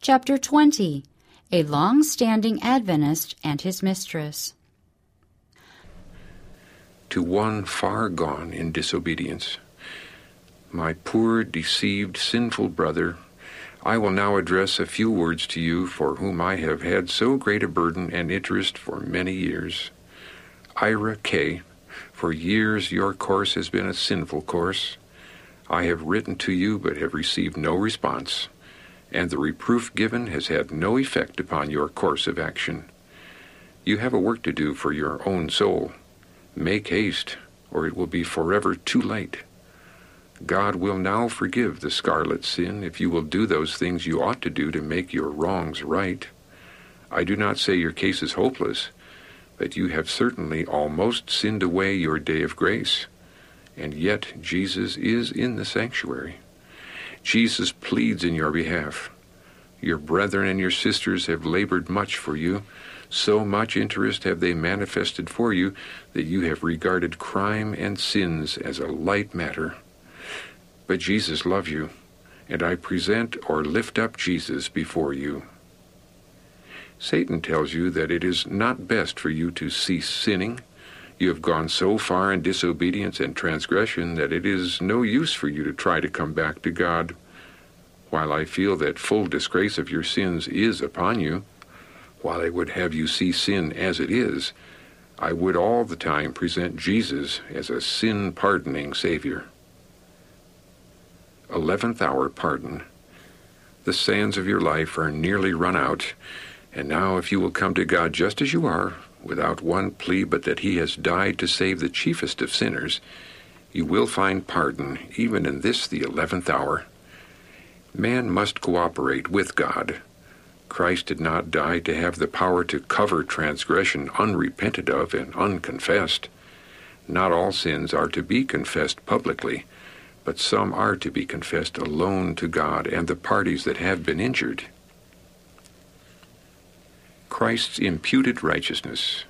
Chapter 20 A Long Standing Adventist and His Mistress. To one far gone in disobedience, my poor, deceived, sinful brother, I will now address a few words to you for whom I have had so great a burden and interest for many years. Ira K., for years your course has been a sinful course. I have written to you but have received no response, and the reproof given has had no effect upon your course of action. You have a work to do for your own soul. Make haste, or it will be forever too late. God will now forgive the scarlet sin if you will do those things you ought to do to make your wrongs right. I do not say your case is hopeless but you have certainly almost sinned away your day of grace, and yet Jesus is in the sanctuary. Jesus pleads in your behalf. Your brethren and your sisters have labored much for you. So much interest have they manifested for you that you have regarded crime and sins as a light matter. But Jesus loves you, and I present or lift up Jesus before you. Satan tells you that it is not best for you to cease sinning. You have gone so far in disobedience and transgression that it is no use for you to try to come back to God. While I feel that full disgrace of your sins is upon you, while I would have you see sin as it is, I would all the time present Jesus as a sin pardoning Savior. Eleventh hour pardon. The sands of your life are nearly run out and now, if you will come to God just as you are, without one plea but that He has died to save the chiefest of sinners, you will find pardon even in this, the eleventh hour. Man must cooperate with God. Christ did not die to have the power to cover transgression unrepented of and unconfessed. Not all sins are to be confessed publicly, but some are to be confessed alone to God and the parties that have been injured. Christ's imputed righteousness.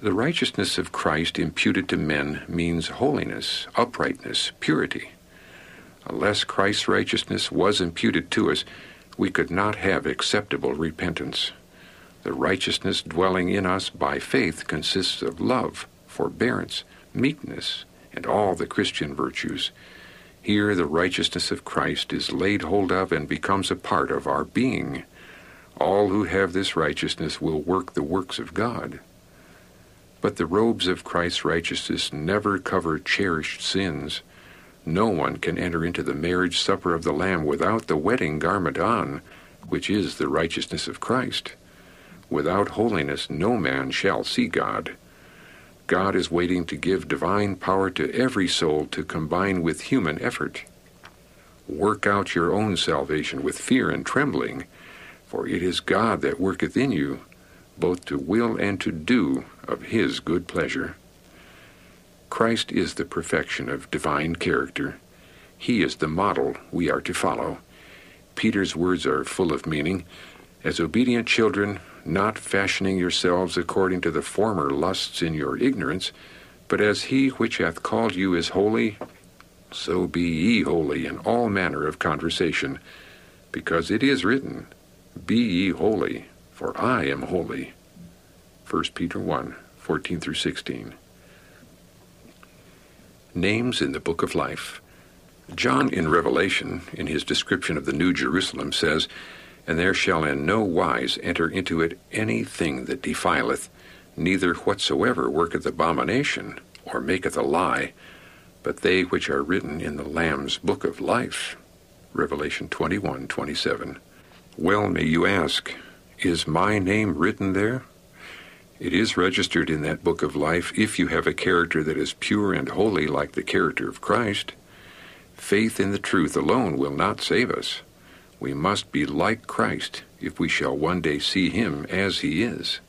The righteousness of Christ imputed to men means holiness, uprightness, purity. Unless Christ's righteousness was imputed to us, we could not have acceptable repentance. The righteousness dwelling in us by faith consists of love, forbearance, meekness, and all the Christian virtues. Here the righteousness of Christ is laid hold of and becomes a part of our being. All who have this righteousness will work the works of God. But the robes of Christ's righteousness never cover cherished sins. No one can enter into the marriage supper of the Lamb without the wedding garment on, which is the righteousness of Christ. Without holiness no man shall see God. God is waiting to give divine power to every soul to combine with human effort. Work out your own salvation with fear and trembling for it is God that worketh in you, both to will and to do of his good pleasure. Christ is the perfection of divine character. He is the model we are to follow. Peter's words are full of meaning. As obedient children, not fashioning yourselves according to the former lusts in your ignorance, but as he which hath called you is holy, so be ye holy in all manner of conversation, because it is written, be ye holy, for I am holy. 1 Peter 1 14 through 16. Names in the Book of Life. John in Revelation, in his description of the New Jerusalem, says, And there shall in no wise enter into it anything that defileth, neither whatsoever worketh abomination, or maketh a lie, but they which are written in the Lamb's book of life. Revelation 21 27. Well, may you ask, is my name written there? It is registered in that book of life if you have a character that is pure and holy like the character of Christ. Faith in the truth alone will not save us. We must be like Christ if we shall one day see him as he is.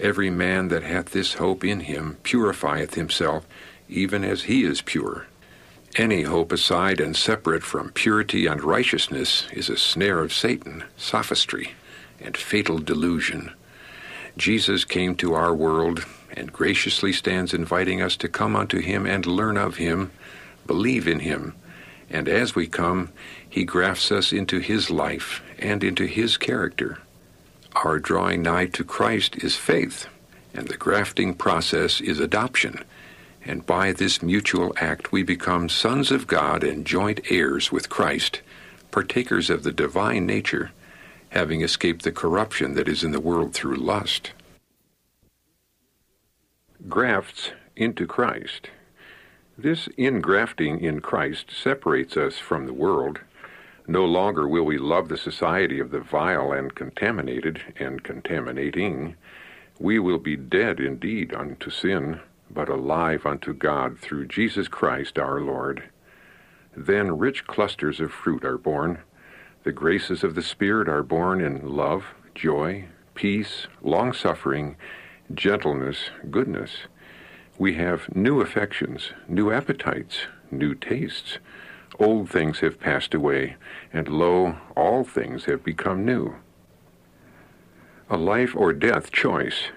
Every man that hath this hope in him purifieth himself, even as he is pure. Any hope aside and separate from purity and righteousness is a snare of Satan, sophistry, and fatal delusion. Jesus came to our world and graciously stands inviting us to come unto him and learn of him, believe in him, And as we come, He grafts us into His life and into His character. Our drawing nigh to Christ is faith, and the grafting process is adoption. And by this mutual act, we become sons of God and joint heirs with Christ, partakers of the divine nature, having escaped the corruption that is in the world through lust. Grafts into Christ. This ingrafting in Christ separates us from the world. No longer will we love the society of the vile and contaminated and contaminating. We will be dead indeed unto sin, but alive unto God through Jesus Christ our Lord. Then rich clusters of fruit are born. The graces of the Spirit are born in love, joy, peace, long suffering, gentleness, goodness we have new affections, new appetites, new tastes. Old things have passed away, and lo, all things have become new. A life or death choice.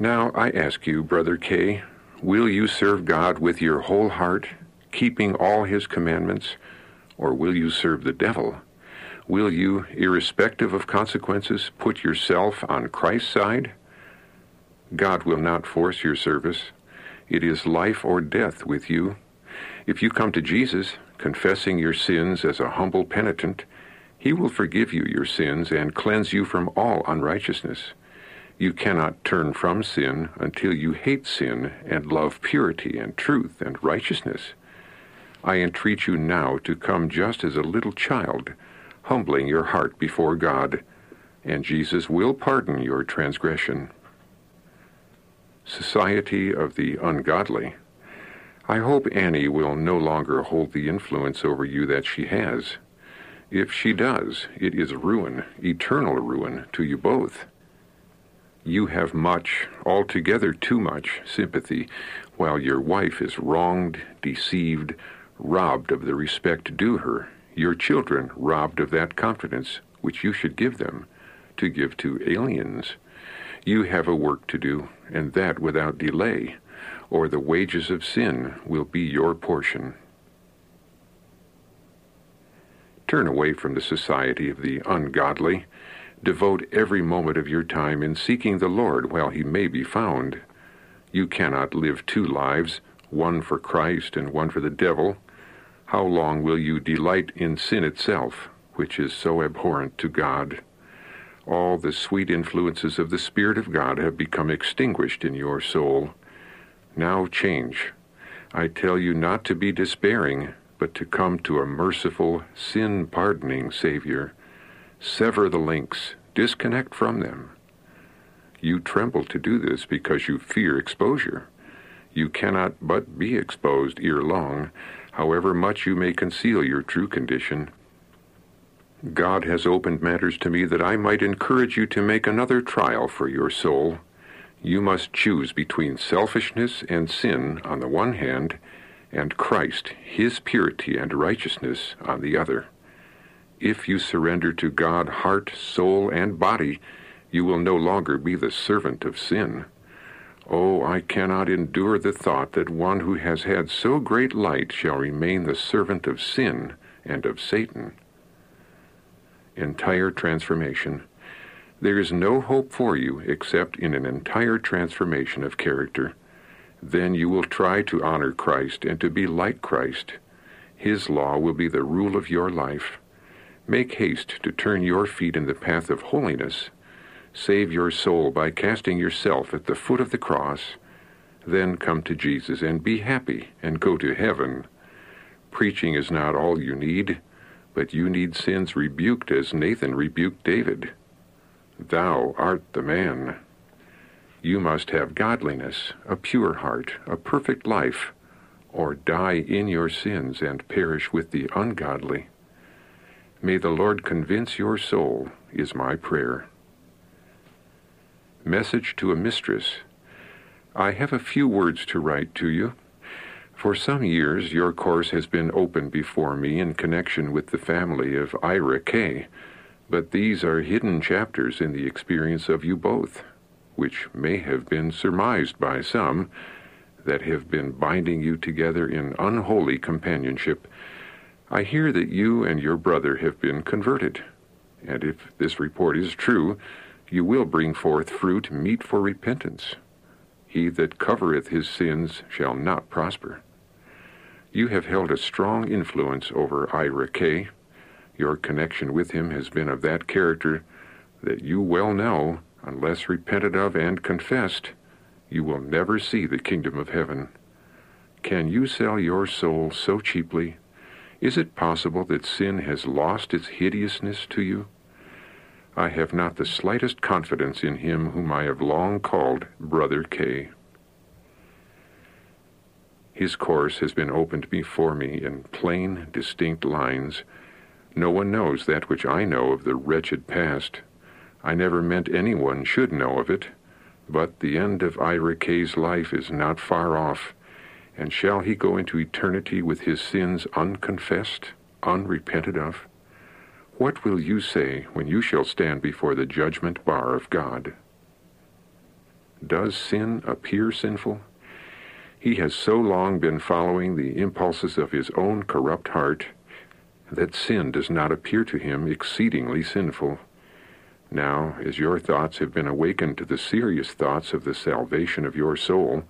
Now I ask you, Brother K, will you serve God with your whole heart, keeping all his commandments, or will you serve the devil? Will you, irrespective of consequences, put yourself on Christ's side? God will not force your service. It is life or death with you. If you come to Jesus, confessing your sins as a humble penitent, he will forgive you your sins and cleanse you from all unrighteousness. You cannot turn from sin until you hate sin and love purity and truth and righteousness. I entreat you now to come just as a little child, humbling your heart before God, and Jesus will pardon your transgression society of the ungodly. I hope Annie will no longer hold the influence over you that she has. If she does, it is ruin, eternal ruin, to you both. You have much, altogether too much, sympathy, while your wife is wronged, deceived, robbed of the respect due her, your children robbed of that confidence which you should give them, to give to aliens. You have a work to do, and that without delay, or the wages of sin will be your portion. Turn away from the society of the ungodly. Devote every moment of your time in seeking the Lord while he may be found. You cannot live two lives, one for Christ and one for the devil. How long will you delight in sin itself, which is so abhorrent to God? all the sweet influences of the Spirit of God have become extinguished in your soul. Now change. I tell you not to be despairing, but to come to a merciful, sin pardoning Savior. Sever the links, disconnect from them. You tremble to do this because you fear exposure. You cannot but be exposed ere long, however much you may conceal your true condition. God has opened matters to me that I might encourage you to make another trial for your soul. You must choose between selfishness and sin on the one hand, and Christ, his purity and righteousness on the other. If you surrender to God heart, soul, and body, you will no longer be the servant of sin. Oh, I cannot endure the thought that one who has had so great light shall remain the servant of sin and of Satan entire transformation. There is no hope for you except in an entire transformation of character. Then you will try to honor Christ and to be like Christ. His law will be the rule of your life. Make haste to turn your feet in the path of holiness. Save your soul by casting yourself at the foot of the cross. Then come to Jesus and be happy and go to heaven. Preaching is not all you need but you need sins rebuked as Nathan rebuked David. Thou art the man. You must have godliness, a pure heart, a perfect life, or die in your sins and perish with the ungodly. May the Lord convince your soul, is my prayer. Message to a mistress. I have a few words to write to you. For some years, your course has been open before me in connection with the family of Ira Kay, but these are hidden chapters in the experience of you both, which may have been surmised by some, that have been binding you together in unholy companionship. I hear that you and your brother have been converted, and if this report is true, you will bring forth fruit meet for repentance. He that covereth his sins shall not prosper. You have held a strong influence over Ira Kay. Your connection with him has been of that character that you well know, unless repented of and confessed, you will never see the kingdom of heaven. Can you sell your soul so cheaply? Is it possible that sin has lost its hideousness to you? I have not the slightest confidence in him whom I have long called Brother K. His course has been opened before me in plain, distinct lines. No one knows that which I know of the wretched past. I never meant anyone should know of it, but the end of Ira K's life is not far off, and shall he go into eternity with his sins unconfessed, unrepented of? What will you say when you shall stand before the judgment bar of God? Does sin appear sinful? He has so long been following the impulses of his own corrupt heart that sin does not appear to him exceedingly sinful. Now, as your thoughts have been awakened to the serious thoughts of the salvation of your soul,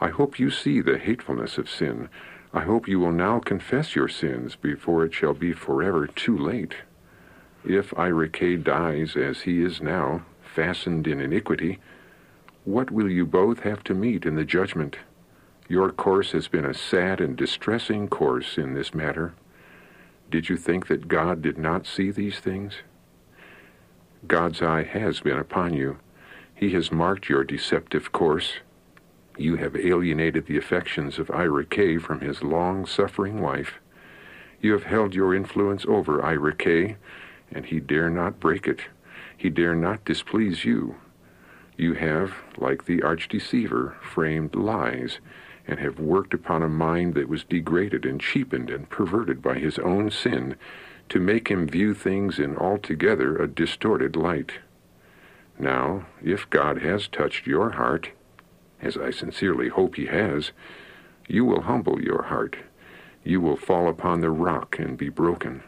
I hope you see the hatefulness of sin. I hope you will now confess your sins before it shall be forever too late. If Ira dies as he is now, fastened in iniquity, what will you both have to meet in the judgment? Your course has been a sad and distressing course in this matter. Did you think that God did not see these things? God's eye has been upon you. He has marked your deceptive course. You have alienated the affections of Ira Kay from his long-suffering wife. You have held your influence over Ira Kay and he dare not break it. He dare not displease you. You have, like the arch-deceiver, framed lies, and have worked upon a mind that was degraded and cheapened and perverted by his own sin, to make him view things in altogether a distorted light. Now, if God has touched your heart, as I sincerely hope he has, you will humble your heart. You will fall upon the rock and be broken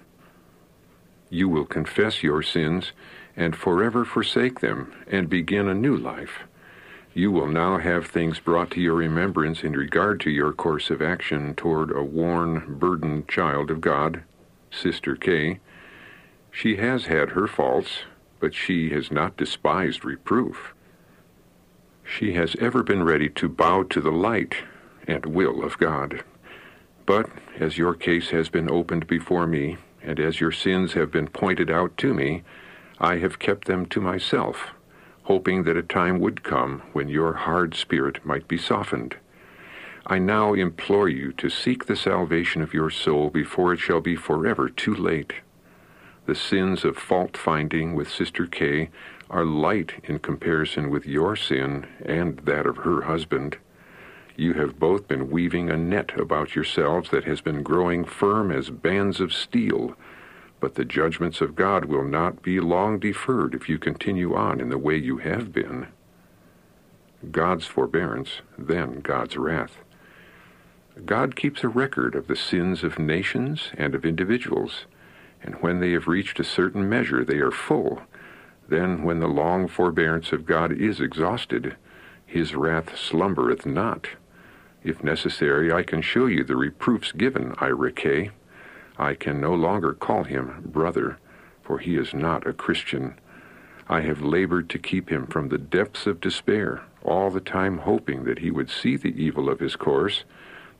you will confess your sins and forever forsake them and begin a new life. You will now have things brought to your remembrance in regard to your course of action toward a worn, burdened child of God, Sister Kay. She has had her faults, but she has not despised reproof. She has ever been ready to bow to the light and will of God. But as your case has been opened before me, and as your sins have been pointed out to me, I have kept them to myself, hoping that a time would come when your hard spirit might be softened. I now implore you to seek the salvation of your soul before it shall be forever too late. The sins of fault finding with Sister Kay are light in comparison with your sin and that of her husband. You have both been weaving a net about yourselves that has been growing firm as bands of steel. But the judgments of God will not be long deferred if you continue on in the way you have been. God's forbearance, then God's wrath. God keeps a record of the sins of nations and of individuals, and when they have reached a certain measure, they are full. Then, when the long forbearance of God is exhausted, his wrath slumbereth not. If necessary, I can show you the reproofs given Ira Kay. I can no longer call him brother, for he is not a Christian. I have labored to keep him from the depths of despair, all the time hoping that he would see the evil of his course,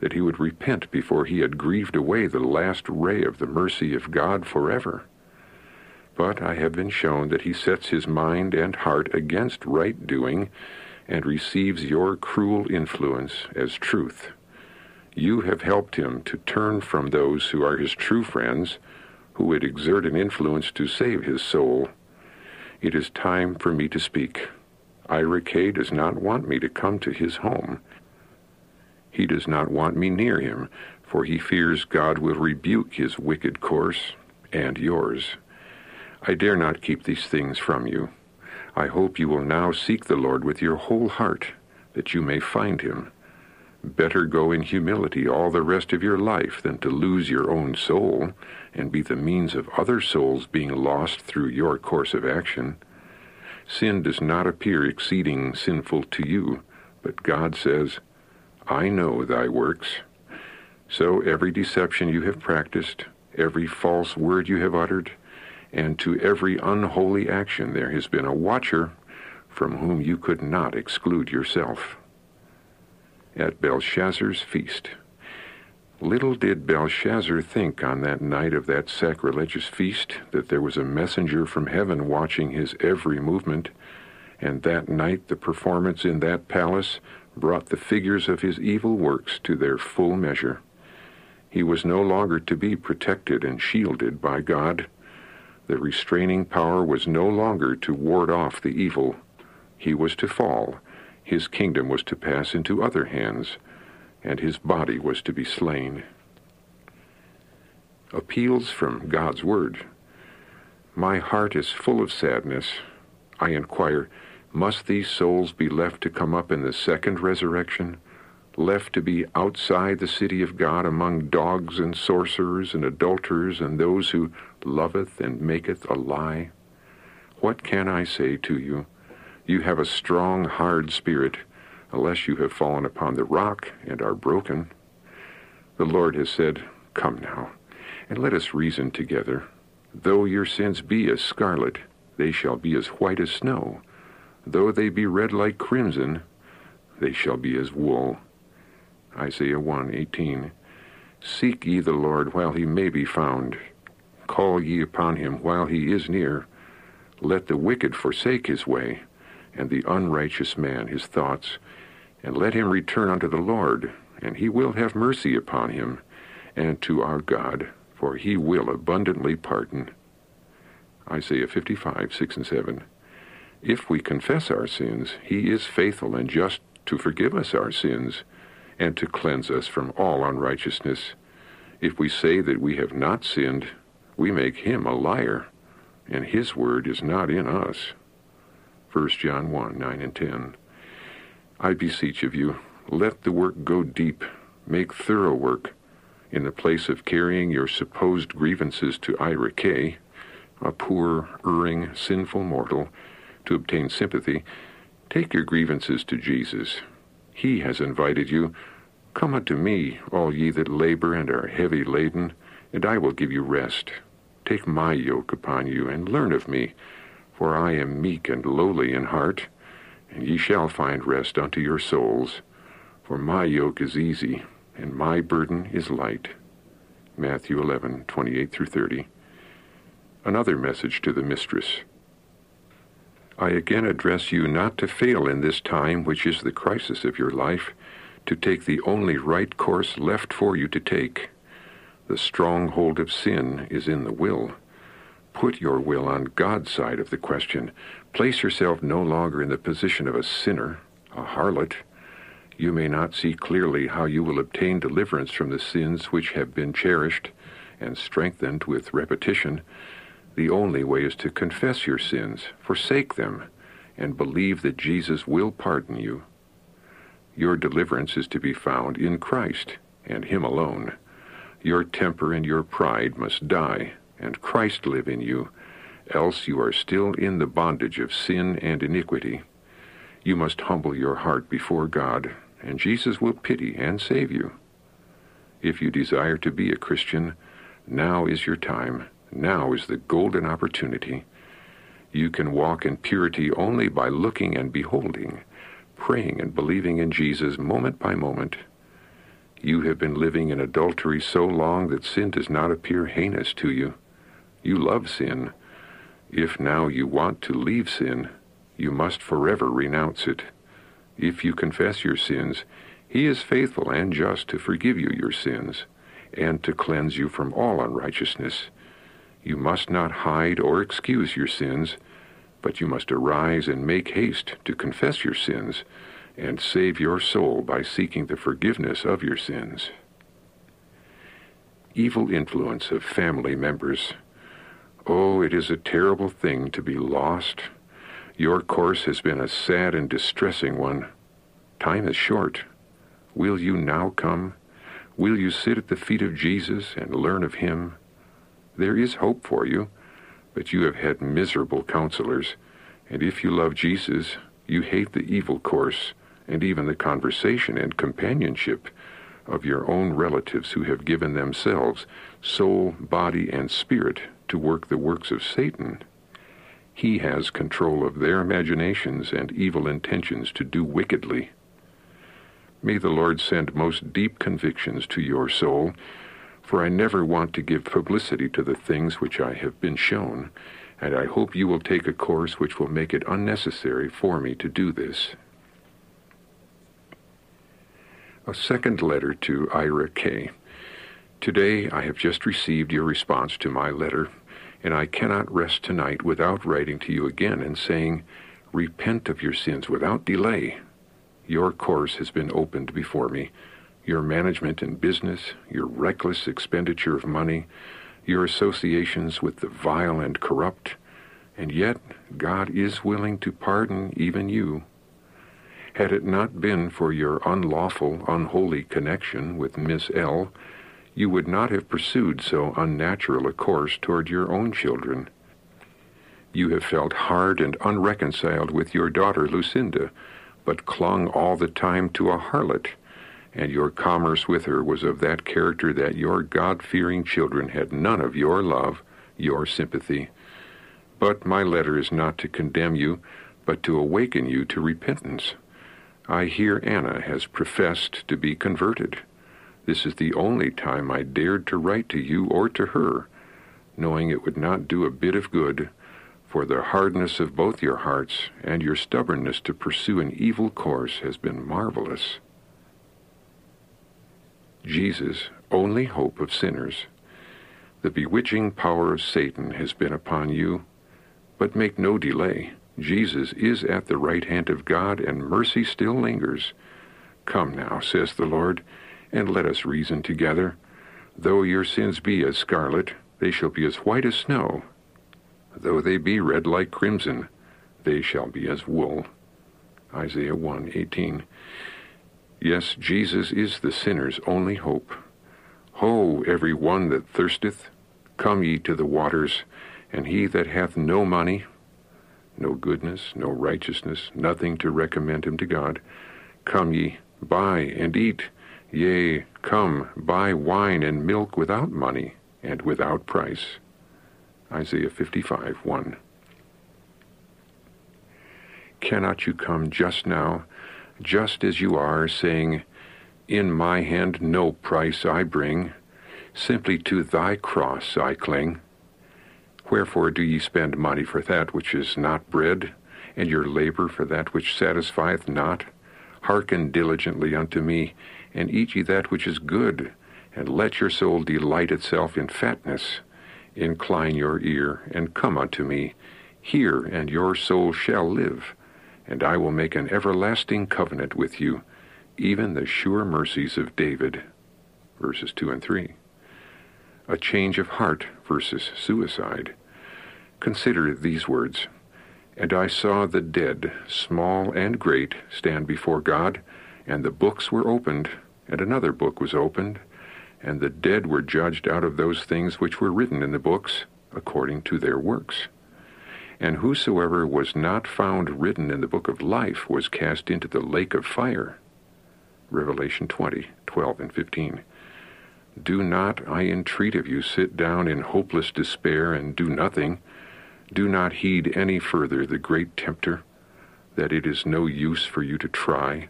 that he would repent before he had grieved away the last ray of the mercy of God forever. But I have been shown that he sets his mind and heart against right doing and receives your cruel influence as truth. You have helped him to turn from those who are his true friends, who would exert an influence to save his soul. It is time for me to speak. Ira Kay does not want me to come to his home. He does not want me near him, for he fears God will rebuke his wicked course and yours. I dare not keep these things from you. I hope you will now seek the Lord with your whole heart, that you may find him. Better go in humility all the rest of your life than to lose your own soul and be the means of other souls being lost through your course of action. Sin does not appear exceeding sinful to you, but God says, I know thy works. So every deception you have practiced, every false word you have uttered, and to every unholy action there has been a watcher from whom you could not exclude yourself. At Belshazzar's feast. Little did Belshazzar think on that night of that sacrilegious feast that there was a messenger from heaven watching his every movement, and that night the performance in that palace brought the figures of his evil works to their full measure. He was no longer to be protected and shielded by God. The restraining power was no longer to ward off the evil. He was to fall. His kingdom was to pass into other hands, and his body was to be slain. Appeals from God's Word. My heart is full of sadness. I inquire, must these souls be left to come up in the second resurrection? Left to be outside the city of God among dogs and sorcerers and adulterers and those who loveth and maketh a lie? What can I say to you? You have a strong, hard spirit, unless you have fallen upon the rock and are broken. The Lord has said, Come now, and let us reason together. Though your sins be as scarlet, they shall be as white as snow. Though they be red like crimson, they shall be as wool. Isaiah 1:18. Seek ye the Lord while he may be found. Call ye upon him while he is near. Let the wicked forsake his way, and the unrighteous man his thoughts, and let him return unto the Lord, and he will have mercy upon him, and to our God, for he will abundantly pardon. Isaiah 55, 6 and 7. If we confess our sins, he is faithful and just to forgive us our sins and to cleanse us from all unrighteousness. If we say that we have not sinned, we make him a liar, and his word is not in us. 1 John 1 9 and 10. I beseech of you, let the work go deep, make thorough work, in the place of carrying your supposed grievances to Ira K, a poor, erring, sinful mortal, to obtain sympathy, take your grievances to Jesus he has invited you. Come unto me, all ye that labor and are heavy laden, and I will give you rest. Take my yoke upon you, and learn of me, for I am meek and lowly in heart, and ye shall find rest unto your souls. For my yoke is easy, and my burden is light. Matthew 11, 28 through 30. Another message to the mistress. I again address you not to fail in this time, which is the crisis of your life, to take the only right course left for you to take. The stronghold of sin is in the will. Put your will on God's side of the question. Place yourself no longer in the position of a sinner, a harlot. You may not see clearly how you will obtain deliverance from the sins which have been cherished and strengthened with repetition the only way is to confess your sins, forsake them, and believe that Jesus will pardon you. Your deliverance is to be found in Christ and Him alone. Your temper and your pride must die, and Christ live in you, else you are still in the bondage of sin and iniquity. You must humble your heart before God, and Jesus will pity and save you. If you desire to be a Christian, now is your time. Now is the golden opportunity. You can walk in purity only by looking and beholding, praying and believing in Jesus moment by moment. You have been living in adultery so long that sin does not appear heinous to you. You love sin. If now you want to leave sin, you must forever renounce it. If you confess your sins, he is faithful and just to forgive you your sins and to cleanse you from all unrighteousness. You must not hide or excuse your sins, but you must arise and make haste to confess your sins and save your soul by seeking the forgiveness of your sins. Evil influence of family members. Oh, it is a terrible thing to be lost. Your course has been a sad and distressing one. Time is short. Will you now come? Will you sit at the feet of Jesus and learn of him? There is hope for you, but you have had miserable counselors, and if you love Jesus, you hate the evil course and even the conversation and companionship of your own relatives who have given themselves, soul, body, and spirit, to work the works of Satan. He has control of their imaginations and evil intentions to do wickedly. May the Lord send most deep convictions to your soul, for I never want to give publicity to the things which I have been shown, and I hope you will take a course which will make it unnecessary for me to do this. A second letter to Ira K. Today I have just received your response to my letter, and I cannot rest tonight without writing to you again and saying, Repent of your sins without delay. Your course has been opened before me. Your management in business, your reckless expenditure of money, your associations with the vile and corrupt, and yet God is willing to pardon even you had it not been for your unlawful, unholy connection with Miss L., you would not have pursued so unnatural a course toward your own children. You have felt hard and unreconciled with your daughter Lucinda, but clung all the time to a harlot, and your commerce with her was of that character that your God fearing children had none of your love, your sympathy. But my letter is not to condemn you, but to awaken you to repentance. I hear Anna has professed to be converted. This is the only time I dared to write to you or to her, knowing it would not do a bit of good, for the hardness of both your hearts and your stubbornness to pursue an evil course has been marvelous. Jesus, only hope of sinners. The bewitching power of Satan has been upon you, but make no delay. Jesus is at the right hand of God, and mercy still lingers. Come now, says the Lord, and let us reason together. Though your sins be as scarlet, they shall be as white as snow. Though they be red like crimson, they shall be as wool. Isaiah 1:18. Yes, Jesus is the sinner's only hope. Ho, every one that thirsteth, come ye to the waters, and he that hath no money, no goodness, no righteousness, nothing to recommend him to God. Come ye, buy and eat. Yea, come, buy wine and milk without money and without price. Isaiah 55 1. Cannot you come just now, just as you are, saying, In my hand no price I bring, simply to thy cross I cling? Wherefore do ye spend money for that which is not bread, and your labor for that which satisfieth not? Hearken diligently unto me, and eat ye that which is good, and let your soul delight itself in fatness. Incline your ear, and come unto me. Hear, and your soul shall live, and I will make an everlasting covenant with you, even the sure mercies of David. Verses 2 and 3 a change of heart versus suicide. Consider these words And I saw the dead, small and great, stand before God, and the books were opened, and another book was opened, and the dead were judged out of those things which were written in the books, according to their works. And whosoever was not found written in the book of life was cast into the lake of fire. Revelation 20, 12 and 15. Do not, I entreat of you, sit down in hopeless despair and do nothing. Do not heed any further the great tempter, that it is no use for you to try.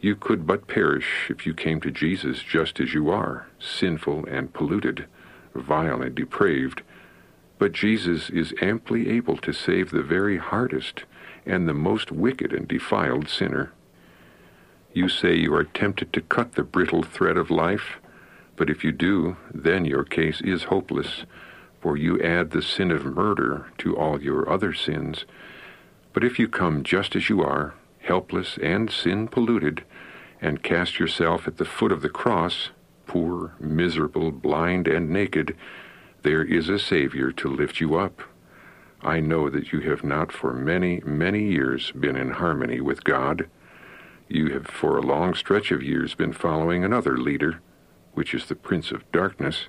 You could but perish if you came to Jesus just as you are, sinful and polluted, vile and depraved. But Jesus is amply able to save the very hardest and the most wicked and defiled sinner. You say you are tempted to cut the brittle thread of life but if you do, then your case is hopeless, for you add the sin of murder to all your other sins. But if you come just as you are, helpless and sin polluted, and cast yourself at the foot of the cross, poor, miserable, blind, and naked, there is a Savior to lift you up. I know that you have not for many, many years been in harmony with God. You have for a long stretch of years been following another leader, which is the prince of darkness.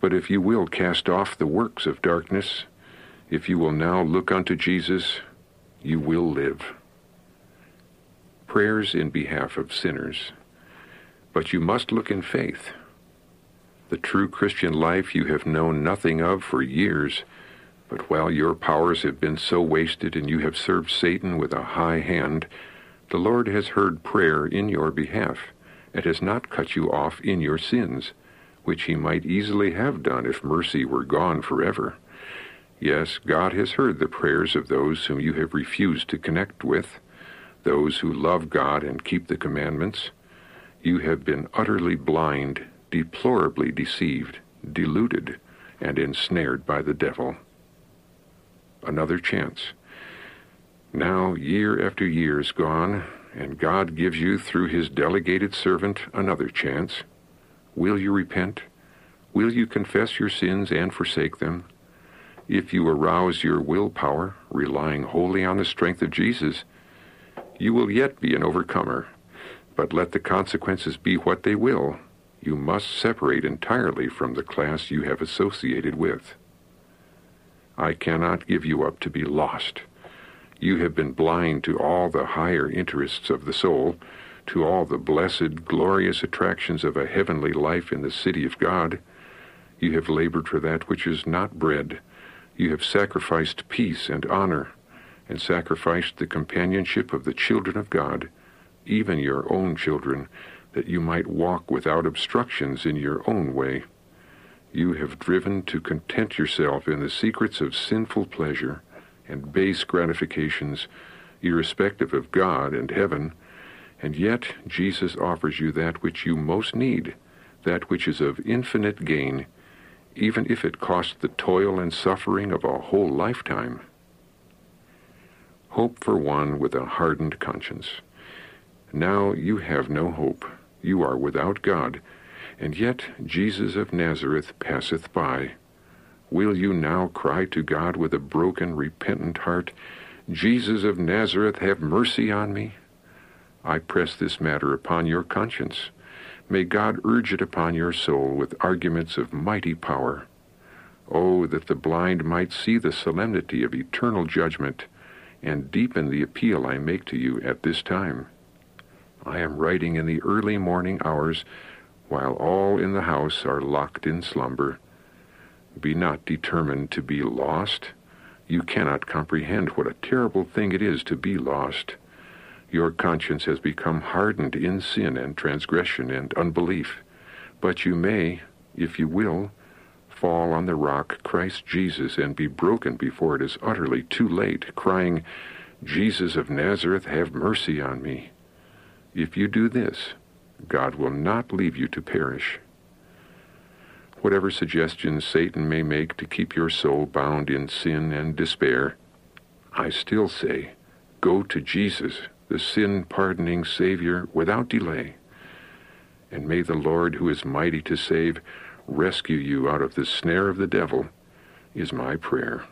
But if you will cast off the works of darkness, if you will now look unto Jesus, you will live. Prayers in behalf of sinners. But you must look in faith. The true Christian life you have known nothing of for years, but while your powers have been so wasted and you have served Satan with a high hand, the Lord has heard prayer in your behalf, and has not cut you off in your sins, which he might easily have done if mercy were gone forever. Yes, God has heard the prayers of those whom you have refused to connect with, those who love God and keep the commandments. You have been utterly blind deplorably deceived, deluded, and ensnared by the devil. Another chance. Now, year after year is gone, and God gives you, through his delegated servant, another chance. Will you repent? Will you confess your sins and forsake them? If you arouse your willpower, relying wholly on the strength of Jesus, you will yet be an overcomer. But let the consequences be what they will, you must separate entirely from the class you have associated with. I cannot give you up to be lost. You have been blind to all the higher interests of the soul, to all the blessed, glorious attractions of a heavenly life in the city of God. You have labored for that which is not bread. You have sacrificed peace and honor, and sacrificed the companionship of the children of God, even your own children, that you might walk without obstructions in your own way. You have driven to content yourself in the secrets of sinful pleasure and base gratifications, irrespective of God and heaven, and yet Jesus offers you that which you most need, that which is of infinite gain, even if it cost the toil and suffering of a whole lifetime. Hope for one with a hardened conscience. Now you have no hope you are without God, and yet Jesus of Nazareth passeth by. Will you now cry to God with a broken, repentant heart, Jesus of Nazareth, have mercy on me? I press this matter upon your conscience. May God urge it upon your soul with arguments of mighty power. Oh, that the blind might see the solemnity of eternal judgment, and deepen the appeal I make to you at this time. I am writing in the early morning hours, while all in the house are locked in slumber. Be not determined to be lost. You cannot comprehend what a terrible thing it is to be lost. Your conscience has become hardened in sin and transgression and unbelief. But you may, if you will, fall on the rock Christ Jesus and be broken before it is utterly too late, crying, Jesus of Nazareth, have mercy on me. If you do this, God will not leave you to perish. Whatever suggestions Satan may make to keep your soul bound in sin and despair, I still say, go to Jesus, the sin pardoning Savior, without delay. And may the Lord, who is mighty to save, rescue you out of the snare of the devil, is my prayer.